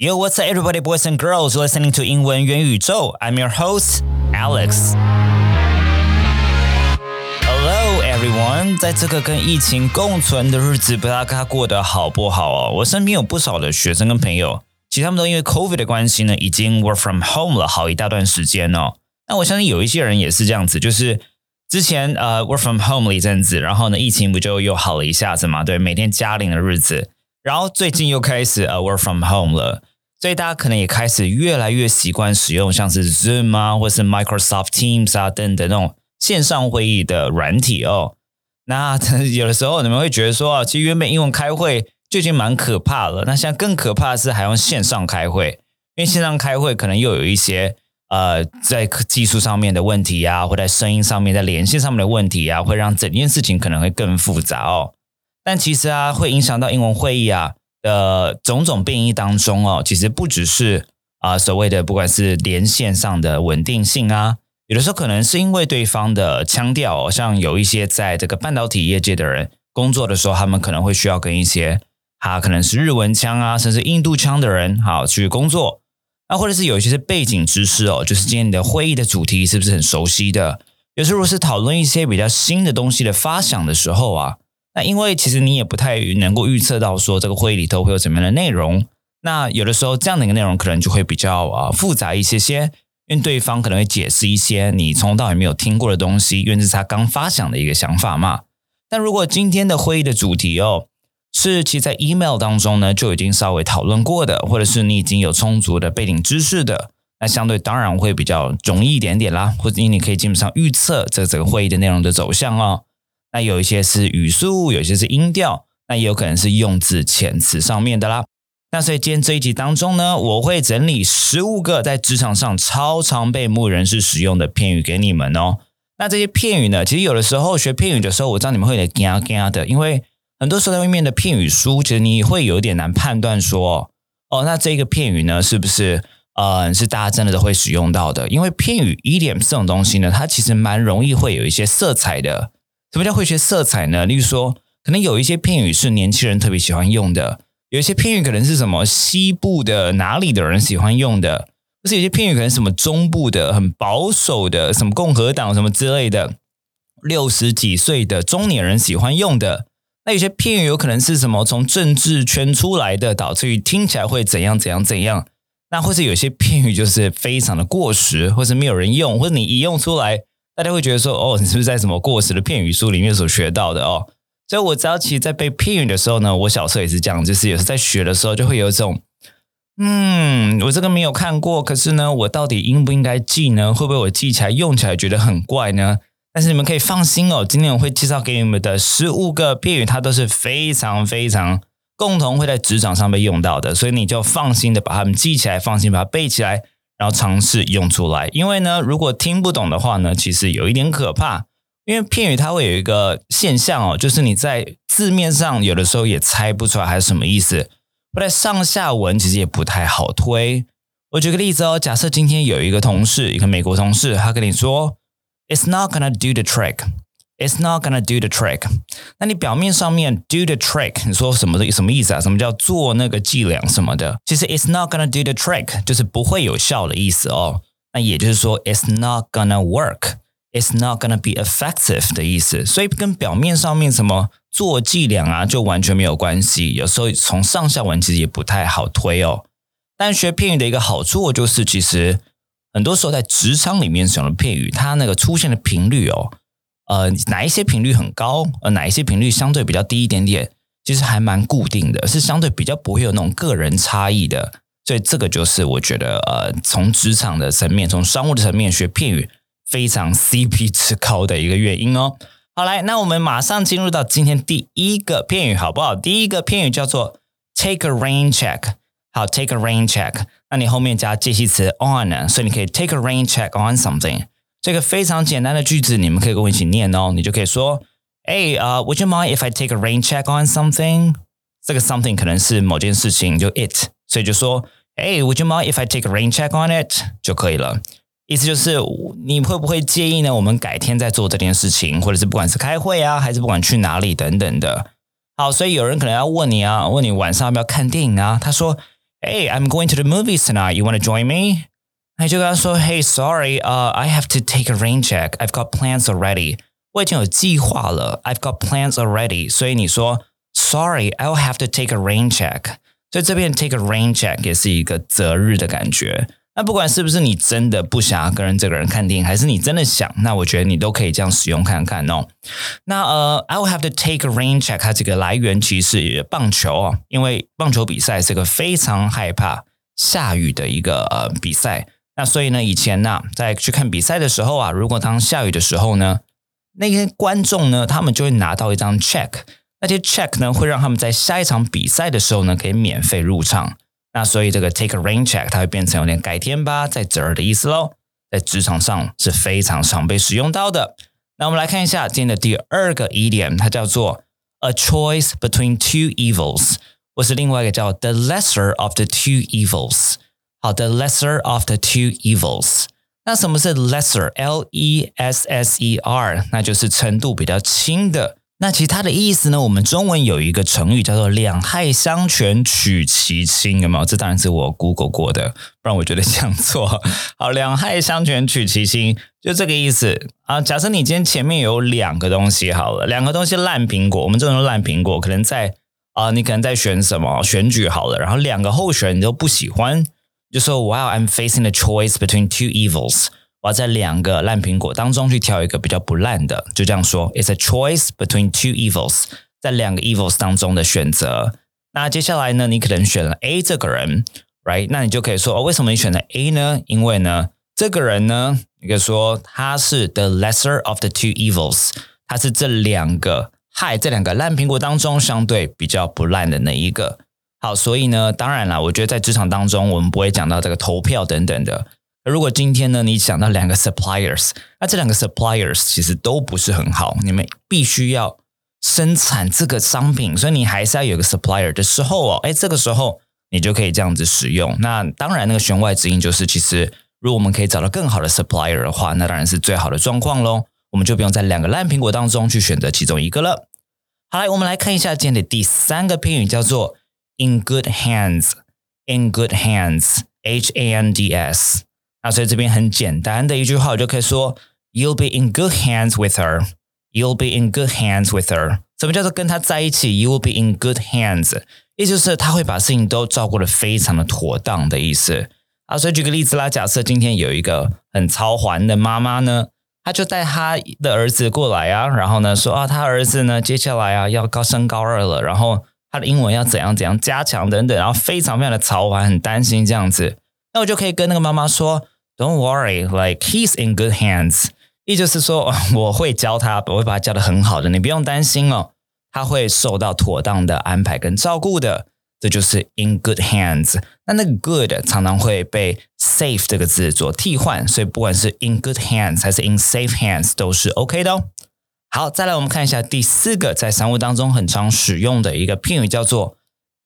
Yo, what's up, everybody, boys and girls listening to 英文元宇宙？I'm your host, Alex. Hello, everyone. 在这个跟疫情共存的日子，不知道大家过得好不好哦？我身边有不少的学生跟朋友，其实他们都因为 COVID 的关系呢，已经 work from home 了好一大段时间哦。那我相信有一些人也是这样子，就是之前呃 work from home 了一阵子，然后呢，疫情不就又好了一下子嘛？对，每天加零的日子，然后最近又开始呃 work from home 了。所以大家可能也开始越来越习惯使用像是 Zoom 啊，或是 Microsoft Teams 啊等等那种线上会议的软体哦。那 有的时候你们会觉得说，其实原本英文开会就已经蛮可怕了，那现在更可怕的是还用线上开会，因为线上开会可能又有一些呃在技术上面的问题呀，或在声音上面、在连线上面的问题啊，会让整件事情可能会更复杂哦。但其实啊，会影响到英文会议啊。的种种变异当中哦，其实不只是啊所谓的不管是连线上的稳定性啊，有的时候可能是因为对方的腔调，像有一些在这个半导体业界的人工作的时候，他们可能会需要跟一些他可能是日文腔啊，甚至印度腔的人好去工作，那或者是有一些是背景知识哦，就是今天你的会议的主题是不是很熟悉的？有时候是讨论一些比较新的东西的发想的时候啊。那因为其实你也不太能够预测到说这个会议里头会有怎么样的内容，那有的时候这样的一个内容可能就会比较啊复杂一些些，因为对方可能会解释一些你从到尾没有听过的东西，因为这是他刚发想的一个想法嘛。但如果今天的会议的主题哦是其实在 email 当中呢就已经稍微讨论过的，或者是你已经有充足的背景知识的，那相对当然会比较容易一点点啦，或者你可以基本上预测这整个会议的内容的走向哦。那有一些是语速，有些是音调，那也有可能是用字遣词上面的啦。那所以今天这一集当中呢，我会整理十五个在职场上超常被牧人士使用的片语给你们哦。那这些片语呢，其实有的时候学片语的时候，我知道你们会有点惊惊的，因为很多时候在外面的片语书，其实你会有点难判断说，哦，那这个片语呢，是不是呃是大家真的都会使用到的？因为片语，EDM 这种东西呢，它其实蛮容易会有一些色彩的。什么叫会学色彩呢？例如说，可能有一些片语是年轻人特别喜欢用的，有一些片语可能是什么西部的哪里的人喜欢用的，或是有些片语可能什么中部的很保守的什么共和党什么之类的，六十几岁的中年人喜欢用的。那有些片语有可能是什么从政治圈出来的，导致于听起来会怎样怎样怎样。那或是有些片语就是非常的过时，或是没有人用，或者你一用出来。大家会觉得说，哦，你是不是在什么过时的片语书里面所学到的哦？所以我知道，其实，在背片语的时候呢，我小时候也是这样，就是有时在学的时候，就会有一种，嗯，我这个没有看过，可是呢，我到底应不应该记呢？会不会我记起来用起来觉得很怪呢？但是你们可以放心哦，今天我会介绍给你们的十五个片语，它都是非常非常共同会在职场上被用到的，所以你就放心的把它们记起来，放心把它背起来。然后尝试用出来，因为呢，如果听不懂的话呢，其实有一点可怕。因为片语它会有一个现象哦，就是你在字面上有的时候也猜不出来它是什么意思，或在上下文其实也不太好推。我举个例子哦，假设今天有一个同事，一个美国同事，他跟你说，It's not gonna do the trick。It's not gonna do the trick。那你表面上面 do the trick，你说什么的什么意思啊？什么叫做那个伎俩什么的？其实 it's not gonna do the trick 就是不会有效的意思哦。那也就是说 it's not gonna work，it's not gonna be effective 的意思。所以跟表面上面什么做伎俩啊，就完全没有关系。有时候从上下文其实也不太好推哦。但学片语的一个好处就是，其实很多时候在职场里面使用的片语，它那个出现的频率哦。呃，哪一些频率很高，呃，哪一些频率相对比较低一点点，其实还蛮固定的，是相对比较不会有那种个人差异的。所以这个就是我觉得，呃，从职场的层面，从商务的层面学片语非常 CP 值高的一个原因哦。好来，那我们马上进入到今天第一个片语，好不好？第一个片语叫做 take a rain check。好，take a rain check，那你后面加介系词 on，所以你可以 take a rain check on something。这个非常简单的句子，你们可以跟我一起念哦。你就可以说：“哎，啊，Would you mind if I take a rain check on something？” 这个 something 可能是某件事情，就 it，所以就说：“哎，Would you mind if I take a rain check on it？” 就可以了。意思就是你会不会介意呢？我们改天再做这件事情，或者是不管是开会啊，还是不管去哪里等等的。好，所以有人可能要问你啊，问你晚上要不要看电影啊？他说 ，Hey, I'm going to the movies tonight. You want to join me? 那就跟他说，Hey, sorry, uh, I have to take a rain check. I've got plans already. 我已经有计划了，I've got plans already。所以你说，Sorry, I'll have to take a rain check。所以这边 take a rain check 也是一个择日的感觉。那不管是不是你真的不想要跟这个人看电影，还是你真的想，那我觉得你都可以这样使用看看哦。那呃，I'll have to take a rain check，它这个来源其实是棒球哦，因为棒球比赛是个非常害怕下雨的一个呃比赛。那所以呢，以前呢，在去看比赛的时候啊，如果当下雨的时候呢，那些观众呢，他们就会拿到一张 check，那些 check 呢，会让他们在下一场比赛的时候呢，可以免费入场。那所以这个 take a rain check 它会变成有点改天吧，在这儿的意思喽，在职场上是非常常被使用到的。那我们来看一下今天的第二个 idiom，它叫做 a choice between two evils，或是另外一个叫 the lesser of the two evils。好的，lesser of the two evils。那什么是 lesser？L E S S E R，那就是程度比较轻的。那其他的意思呢？我们中文有一个成语叫做“两害相权取其轻”，有没有？这当然是我 Google 过的，不然我觉得这样做 好。两害相权取其轻，就这个意思啊。假设你今天前面有两个东西，好了，两个东西烂苹果，我们这种烂苹果，可能在啊，你可能在选什么选举好了，然后两个候选人都不喜欢。就说 While I'm facing a choice between two evils，我要在两个烂苹果当中去挑一个比较不烂的，就这样说。It's a choice between two evils，在两个 evils 当中的选择。那接下来呢，你可能选了 A 这个人，right？那你就可以说，哦，为什么你选了 A 呢？因为呢，这个人呢，你可以说他是 the lesser of the two evils，他是这两个害这两个烂苹果当中相对比较不烂的那一个。好，所以呢，当然了，我觉得在职场当中，我们不会讲到这个投票等等的。如果今天呢，你讲到两个 suppliers，那这两个 suppliers 其实都不是很好，你们必须要生产这个商品，所以你还是要有个 supplier 的时候哦，哎，这个时候你就可以这样子使用。那当然，那个弦外之音就是，其实如果我们可以找到更好的 supplier 的话，那当然是最好的状况喽。我们就不用在两个烂苹果当中去选择其中一个了。好，来，我们来看一下今天的第三个片语，叫做。In good hands, in good hands, H A N D S。那所以这边很简单的一句话，我就可以说，You'll be in good hands with her. You'll be in good hands with her. 什么叫做跟她在一起？You'll be in good hands，也就是他会把事情都照顾的非常的妥当的意思。啊，所以举个例子啦，假设今天有一个很超凡的妈妈呢，她就带她的儿子过来啊，然后呢说啊，他儿子呢接下来啊要高升高二了，然后。他的英文要怎样怎样加强等等，然后非常非常的操烦，很担心这样子。那我就可以跟那个妈妈说：“Don't worry, like he's in good hands。”意就是说 我会教他，我会把他教的很好的，你不用担心哦，他会受到妥当的安排跟照顾的。这就是 in good hands。那那个 good 常常会被 safe 这个字做替换，所以不管是 in good hands 还是 in safe hands 都是 OK 的哦。好，再来我们看一下第四个在商务当中很常使用的一个片语，叫做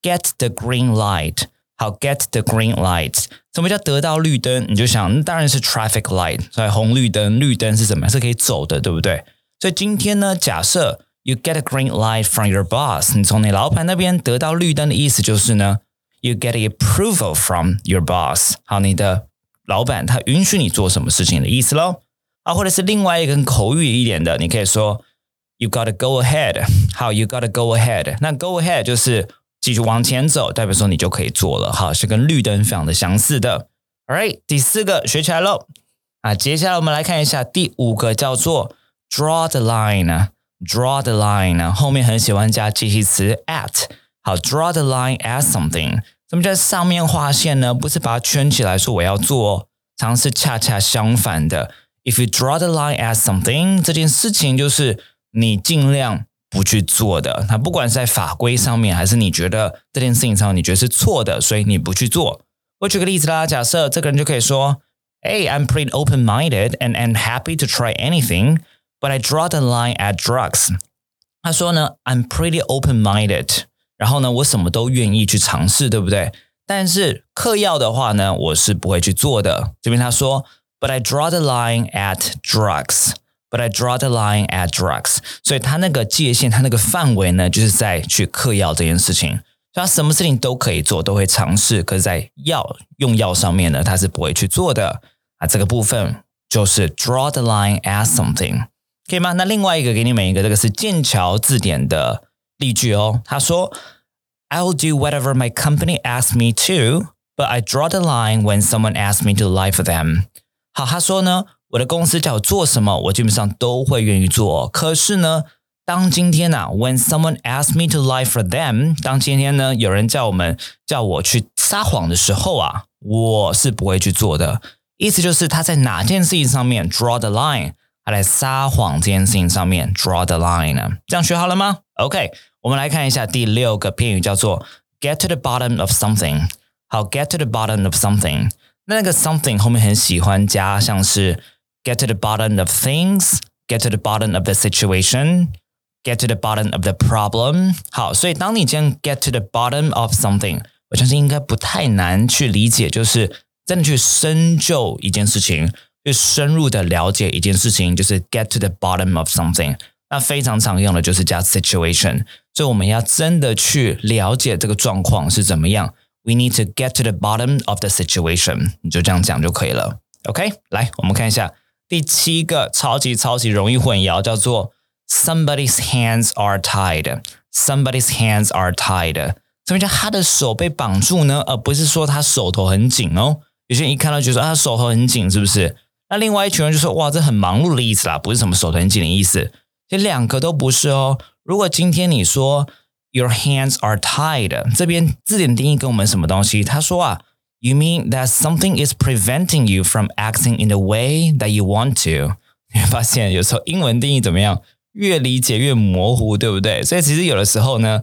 get the green light。好，get the green light，什么叫得到绿灯？你就想，那当然是 traffic light。所以红绿灯，绿灯是什么？是可以走的，对不对？所以今天呢，假设 you get a green light from your boss，你从你老板那边得到绿灯的意思就是呢，you get approval from your boss。好，你的老板他允许你做什么事情的意思喽。啊，或者是另外一个口语一点的，你可以说 "You gotta go ahead"，好，"You gotta go ahead"。那 "go ahead" 就是继续往前走，代表说你就可以做了，好，是跟绿灯非常的相似的。All right，第四个学起来喽。啊，接下来我们来看一下第五个，叫做 "draw the line"。draw the line 后面很喜欢加介系词 at，好，draw the line at something。什么叫上面划线呢？不是把它圈起来说我要做，常是恰恰相反的。If you draw the line at something，这件事情就是你尽量不去做的。那不管在法规上面，还是你觉得这件事情上你觉得是错的，所以你不去做。我举个例子啦，假设这个人就可以说：“Hey, I'm pretty open-minded and and happy to try anything, but I draw the line at drugs。”他说呢：“I'm pretty open-minded，然后呢，我什么都愿意去尝试，对不对？但是嗑药的话呢，我是不会去做的。”这边他说。But I draw the line at drugs. But I draw the line at drugs. 所以它那个界限，它那个范围呢，就是在去嗑药这件事情。 他什么事情都可以做，都会尝试，可是，在药用药上面呢，他是不会去做的啊。这个部分就是 draw the line at something，可以吗？那另外一个给你们一个，这个是剑桥字典的例句哦。他说：“I'll do whatever my company asks me to, but I draw the line when someone asks me to lie for them。” 好，他说呢，我的公司叫我做什么，我基本上都会愿意做。可是呢。当今天呐，When someone asks me to lie for them，当今天呢，有人叫我们叫我去撒谎的时候啊，我是不会去做的。意思就是他在哪件事情上面 draw the line，他在撒谎这件事情上面 draw the line 呢？这样学好了吗？OK，我们来看一下第六个片语，叫做 get to the bottom of something。好，get to the bottom of something，那那个 something 后面很喜欢加像是 get to the bottom of things，get to the bottom of the situation。get to the bottom of the problem。好，所以当你这样 get to the bottom of something，我相信应该不太难去理解，就是真的去深究一件事情，去深入的了解一件事情，就是 get to the bottom of something。那非常常用的就是加 situation，所以我们要真的去了解这个状况是怎么样。We need to get to the bottom of the situation，你就这样讲就可以了。OK，来，我们看一下第七个超级超级容易混淆，叫做 Somebody's hands are tied. Somebody's hands are tied. 什么叫他的手被绑住呢？而不是说他手头很紧哦。有些人一看到就说啊，手头很紧，是不是？那另外一群人就说哇，这很忙碌的意思啦，不是什么手头很紧的意思。这两个都不是哦。如果今天你说 Your hands are tied，这边字典定义跟我们什么东西？他说啊，You mean that something is preventing you from acting in the way that you want to？你会发现有时候英文定义怎么样？越理解越模糊，对不对？所以其实有的时候呢，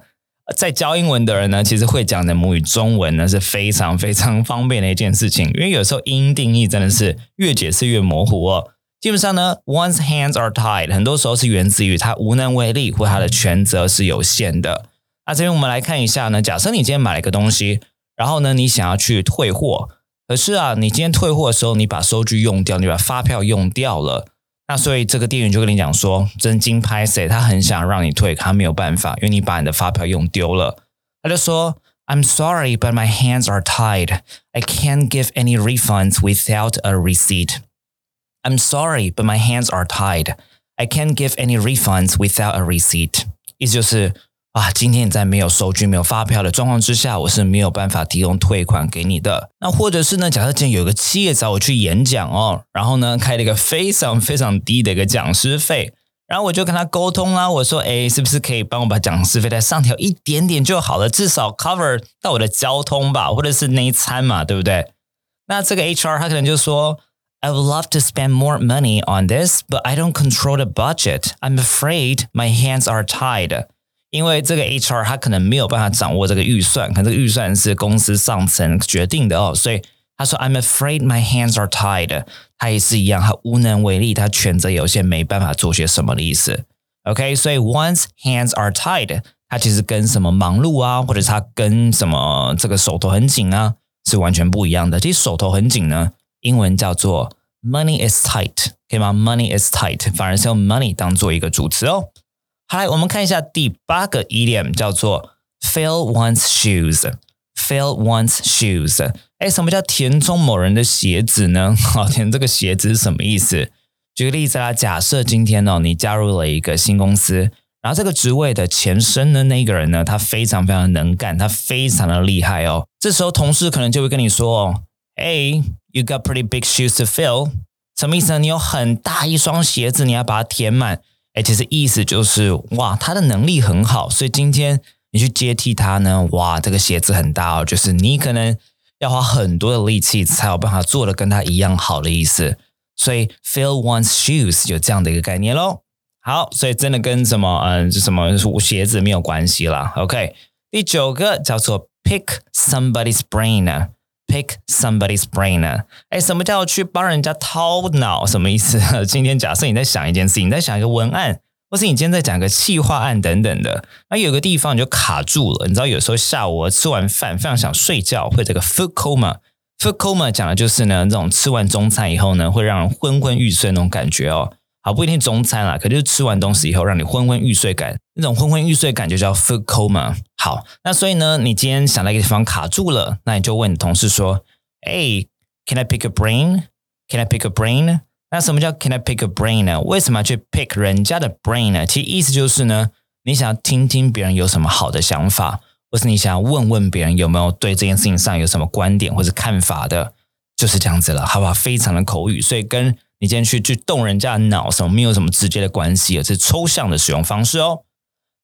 在教英文的人呢，其实会讲的母语中文呢是非常非常方便的一件事情，因为有时候音定义真的是越解释越模糊哦。基本上呢，one's hands are tied，很多时候是源自于他无能为力或他的权责是有限的。那这边我们来看一下呢，假设你今天买了一个东西，然后呢，你想要去退货，可是啊，你今天退货的时候，你把收据用掉，你把发票用掉了。那所以这个店员就跟你讲说，真金拍谁？他很想让你退，他没有办法，因为你把你的发票用丢了。他就说：“I'm sorry, but my hands are tied. I can't give any refunds without a receipt. I'm sorry, but my hands are tied. I can't give any refunds without a receipt.” 意思就是。啊，今天你在没有收据、没有发票的状况之下，我是没有办法提供退款给你的。那或者是呢？假设今天有个企业找我去演讲哦，然后呢开了一个非常非常低的一个讲师费，然后我就跟他沟通啦，我说：“哎，是不是可以帮我把讲师费再上调一点点就好了？至少 cover 到我的交通吧，或者是那一餐嘛，对不对？”那这个 HR 他可能就说：“I would love to spend more money on this, but I don't control the budget. I'm afraid my hands are tied.” 因为这个 HR 他可能没有办法掌握这个预算，可能这个预算是公司上层决定的哦，所以他说 I'm afraid my hands are tied。他也是一样，他无能为力，他权责有限，没办法做些什么的意思。OK，所以 "once hands are tied，它其实跟什么忙碌啊，或者是他跟什么这个手头很紧啊，是完全不一样的。其实手头很紧呢，英文叫做 money is tight，可以吗？Money is tight，反而是用 money 当做一个主词哦。好，我们看一下第八个 idiom，叫做 fill one's shoes。fill one's shoes。哎，什么叫填充某人的鞋子呢？好，填这个鞋子是什么意思？举个例子啦，假设今天呢，你加入了一个新公司，然后这个职位的前身的那个人呢，他非常非常能干，他非常的厉害哦。这时候同事可能就会跟你说：“Hey, you got pretty big shoes to fill。”什么意思呢？你有很大一双鞋子，你要把它填满。其实意思就是哇，他的能力很好，所以今天你去接替他呢，哇，这个鞋子很大哦，就是你可能要花很多的力气才有办法做的跟他一样好的意思。所以 fill one's shoes 有这样的一个概念喽。好，所以真的跟什么嗯，什么鞋子没有关系啦。OK，第九个叫做 pick somebody's brain。Pick somebody's brain 呢？哎，什么叫去帮人家掏脑？什么意思？今天假设你在想一件事情，你在想一个文案，或是你今天在讲一个企划案等等的，那有个地方你就卡住了。你知道，有时候下午我吃完饭非常想睡觉，会这个 food coma。food coma 讲的就是呢，这种吃完中餐以后呢，会让人昏昏欲睡那种感觉哦。好不一定中餐啦，可就是吃完东西以后让你昏昏欲睡感，那种昏昏欲睡感就叫 food coma。好，那所以呢，你今天想在一个地方卡住了，那你就问你同事说：“哎，Can I pick a brain? Can I pick a brain？” 那什么叫 Can I pick a brain 呢？为什么要去 pick 人家的 brain 呢？其实意思就是呢，你想要听听别人有什么好的想法，或是你想要问问别人有没有对这件事情上有什么观点或是看法的，就是这样子了，好不好？非常的口语，所以跟你今天去去动人家的脑，什么没有什么直接的关系，而是抽象的使用方式哦。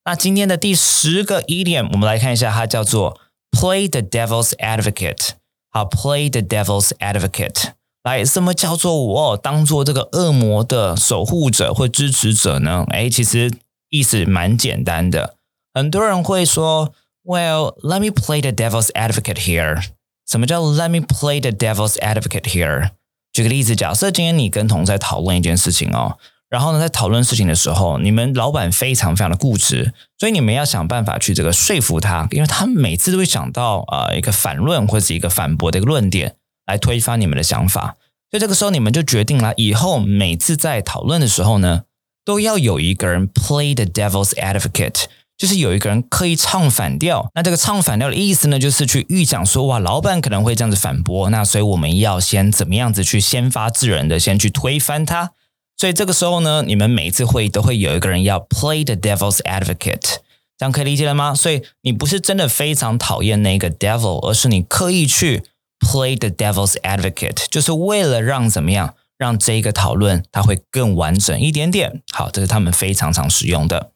那今天的第十个依恋我们来看一下，它叫做 play the devil's advocate。好，play the devil's advocate。来，什么叫做我当做这个恶魔的守护者或支持者呢？哎，其实意思蛮简单的。很多人会说，Well, let me play the devil's advocate here。什么叫 Let me play the devil's advocate here？举个例子，假设今天你跟同事在讨论一件事情哦，然后呢，在讨论事情的时候，你们老板非常非常的固执，所以你们要想办法去这个说服他，因为他每次都会想到呃一个反论或者是一个反驳的一个论点来推翻你们的想法，所以这个时候你们就决定了，以后每次在讨论的时候呢，都要有一个人 play the devil's advocate。就是有一个人刻意唱反调，那这个唱反调的意思呢，就是去预讲说，哇，老板可能会这样子反驳，那所以我们要先怎么样子去先发制人的，先去推翻他。所以这个时候呢，你们每一次会议都会有一个人要 play the devil's advocate，这样可以理解了吗？所以你不是真的非常讨厌那个 devil，而是你刻意去 play the devil's advocate，就是为了让怎么样，让这一个讨论它会更完整一点点。好，这是他们非常常使用的。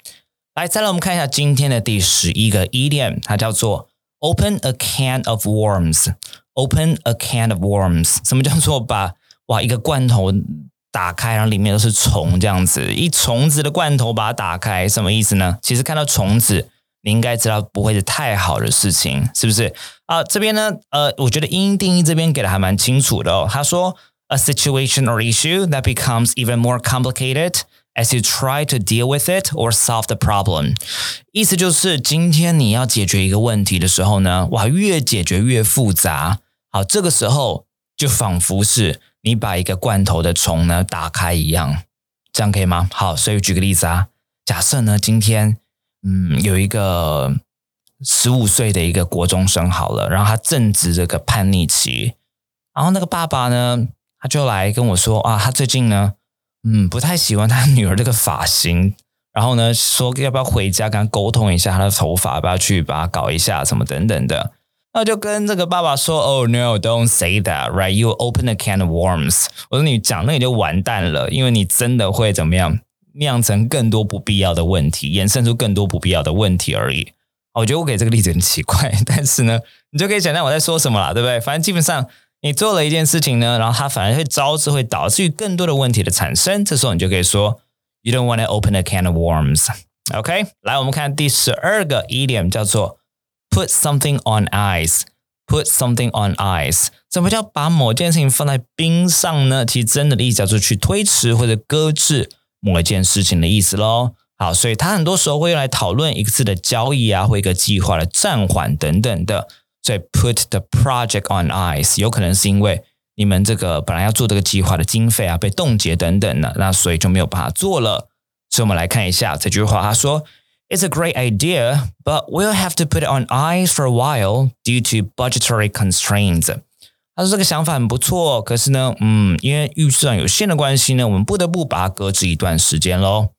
来，再来我们看一下今天的第十一个 idiom，它叫做 open a can of worms。open a can of worms，什么叫做把哇一个罐头打开，然后里面都是虫这样子，一虫子的罐头把它打开，什么意思呢？其实看到虫子，你应该知道不会是太好的事情，是不是？啊，这边呢，呃，我觉得英定义这边给的还蛮清楚的哦。他说，a situation or issue that becomes even more complicated。As you try to deal with it or solve the problem，意思就是今天你要解决一个问题的时候呢，哇，越解决越复杂。好，这个时候就仿佛是你把一个罐头的虫呢打开一样，这样可以吗？好，所以举个例子啊，假设呢今天嗯有一个十五岁的一个国中生好了，然后他正值这个叛逆期，然后那个爸爸呢他就来跟我说啊，他最近呢。嗯，不太喜欢他女儿这个发型，然后呢，说要不要回家跟他沟通一下他的头发，要不要去把它搞一下，什么等等的。那就跟这个爸爸说：“Oh no, don't say that, right? You open a can of worms。”我说你讲那你就完蛋了，因为你真的会怎么样，酿成更多不必要的问题，衍生出更多不必要的问题而已。我觉得我给这个例子很奇怪，但是呢，你就可以想象我在说什么了，对不对？反正基本上。你做了一件事情呢，然后它反而会招致会导致于更多的问题的产生。这时候你就可以说，You don't want to open a can of worms。OK，来，我们看第十二个 idiom 叫做 put something on ice。put something on ice，什么叫把某件事情放在冰上呢？其实真的意思叫做去推迟或者搁置某一件事情的意思喽。好，所以它很多时候会用来讨论一次的交易啊，或一个计划的暂缓等等的。所以 put the project on ice，有可能是因为你们这个本来要做这个计划的经费啊被冻结等等的，那所以就没有办法做了。所以我们来看一下这句话，他说：“It's a great idea, but we'll have to put it on ice for a while due to budgetary constraints。”他说这个想法很不错，可是呢，嗯，因为预算有限的关系呢，我们不得不把它搁置一段时间喽。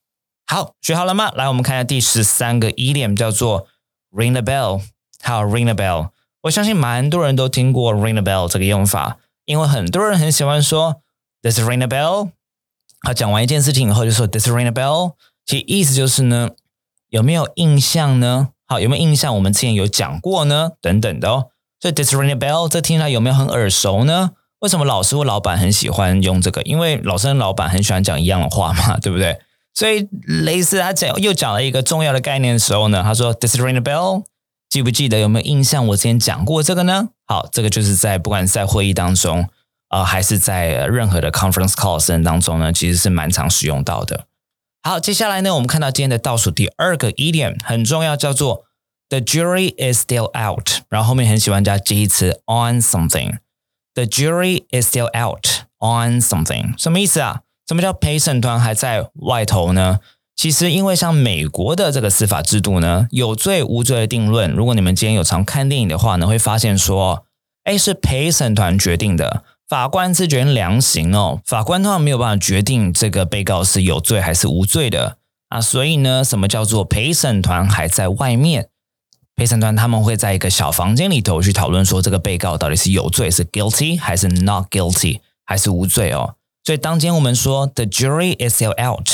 好，学好了吗？来，我们看一下第十三个 idiom，叫做 ring the bell。好，ring the bell。我相信蛮多人都听过 ring a bell 这个用法，因为很多人很喜欢说 this ring a bell。他讲完一件事情以后就说 this ring a bell，其实意思就是呢，有没有印象呢？好，有没有印象？我们之前有讲过呢，等等的哦。所以 this ring a bell 这听起来有没有很耳熟呢？为什么老师或老板很喜欢用这个？因为老师跟老板很喜欢讲一样的话嘛，对不对？所以雷斯他讲又讲了一个重要的概念的时候呢，他说 this ring a bell。记不记得有没有印象？我之前讲过这个呢。好，这个就是在不管在会议当中，呃，还是在任何的 conference call 当中呢，其实是蛮常使用到的。好，接下来呢，我们看到今天的倒数第二个 idiom 很重要，叫做 the jury is still out。然后后面很喜欢加介词 on something。the jury is still out on something，什么意思啊？什么叫陪审团还在外头呢？其实，因为像美国的这个司法制度呢，有罪无罪的定论，如果你们今天有常看电影的话呢，会发现说，哎，是陪审团决定的，法官是决定量刑哦，法官通常没有办法决定这个被告是有罪还是无罪的啊，所以呢，什么叫做陪审团还在外面？陪审团他们会在一个小房间里头去讨论说，这个被告到底是有罪是 guilty 还是 not guilty 还是无罪哦。所以当今我们说 the jury is still out，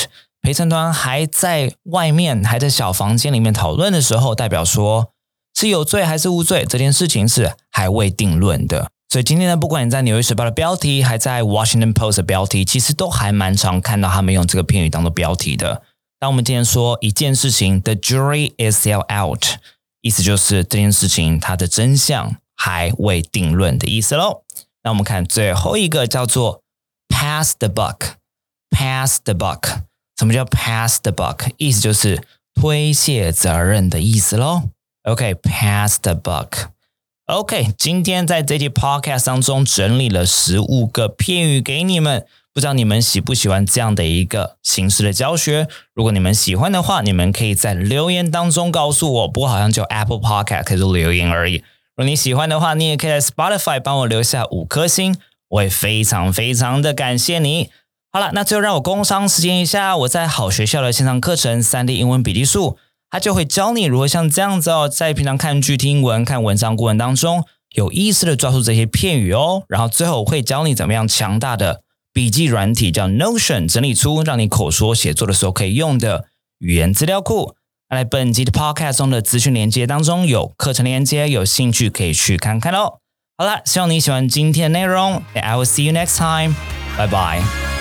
陪审团还在外面，还在小房间里面讨论的时候，代表说是有罪还是无罪，这件事情是还未定论的。所以今天呢，不管你在《纽约时报》的标题，还在《Washington Post》的标题，其实都还蛮常看到他们用这个片语当做标题的。当我们今天说一件事情，the jury is still out。意思就是这件事情它的真相还未定论的意思喽。那我们看最后一个叫做 pass the buck，pass the buck，什么叫 pass the buck？意思就是推卸责任的意思喽。OK，pass the buck。OK，今天在这期 podcast 当中整理了十五个片语给你们。不知道你们喜不喜欢这样的一个形式的教学？如果你们喜欢的话，你们可以在留言当中告诉我。不过好像就 Apple Podcast 可以留言而已。如果你喜欢的话，你也可以在 Spotify 帮我留下五颗星，我也非常非常的感谢你。好了，那最后让我工商时间一下，我在好学校的线上课程三 D 英文笔记术，它就会教你如何像这样子哦，在平常看剧、听英文、看文章过程当中，有意识的抓住这些片语哦。然后最后会教你怎么样强大的。笔记软体叫 Notion，整理出让你口说写作的时候可以用的语言资料库。来，本集的 Podcast 中的资讯连接当中有课程连接，有兴趣可以去看看喽。好了，希望你喜欢今天的内容。I will see you next time. Bye bye.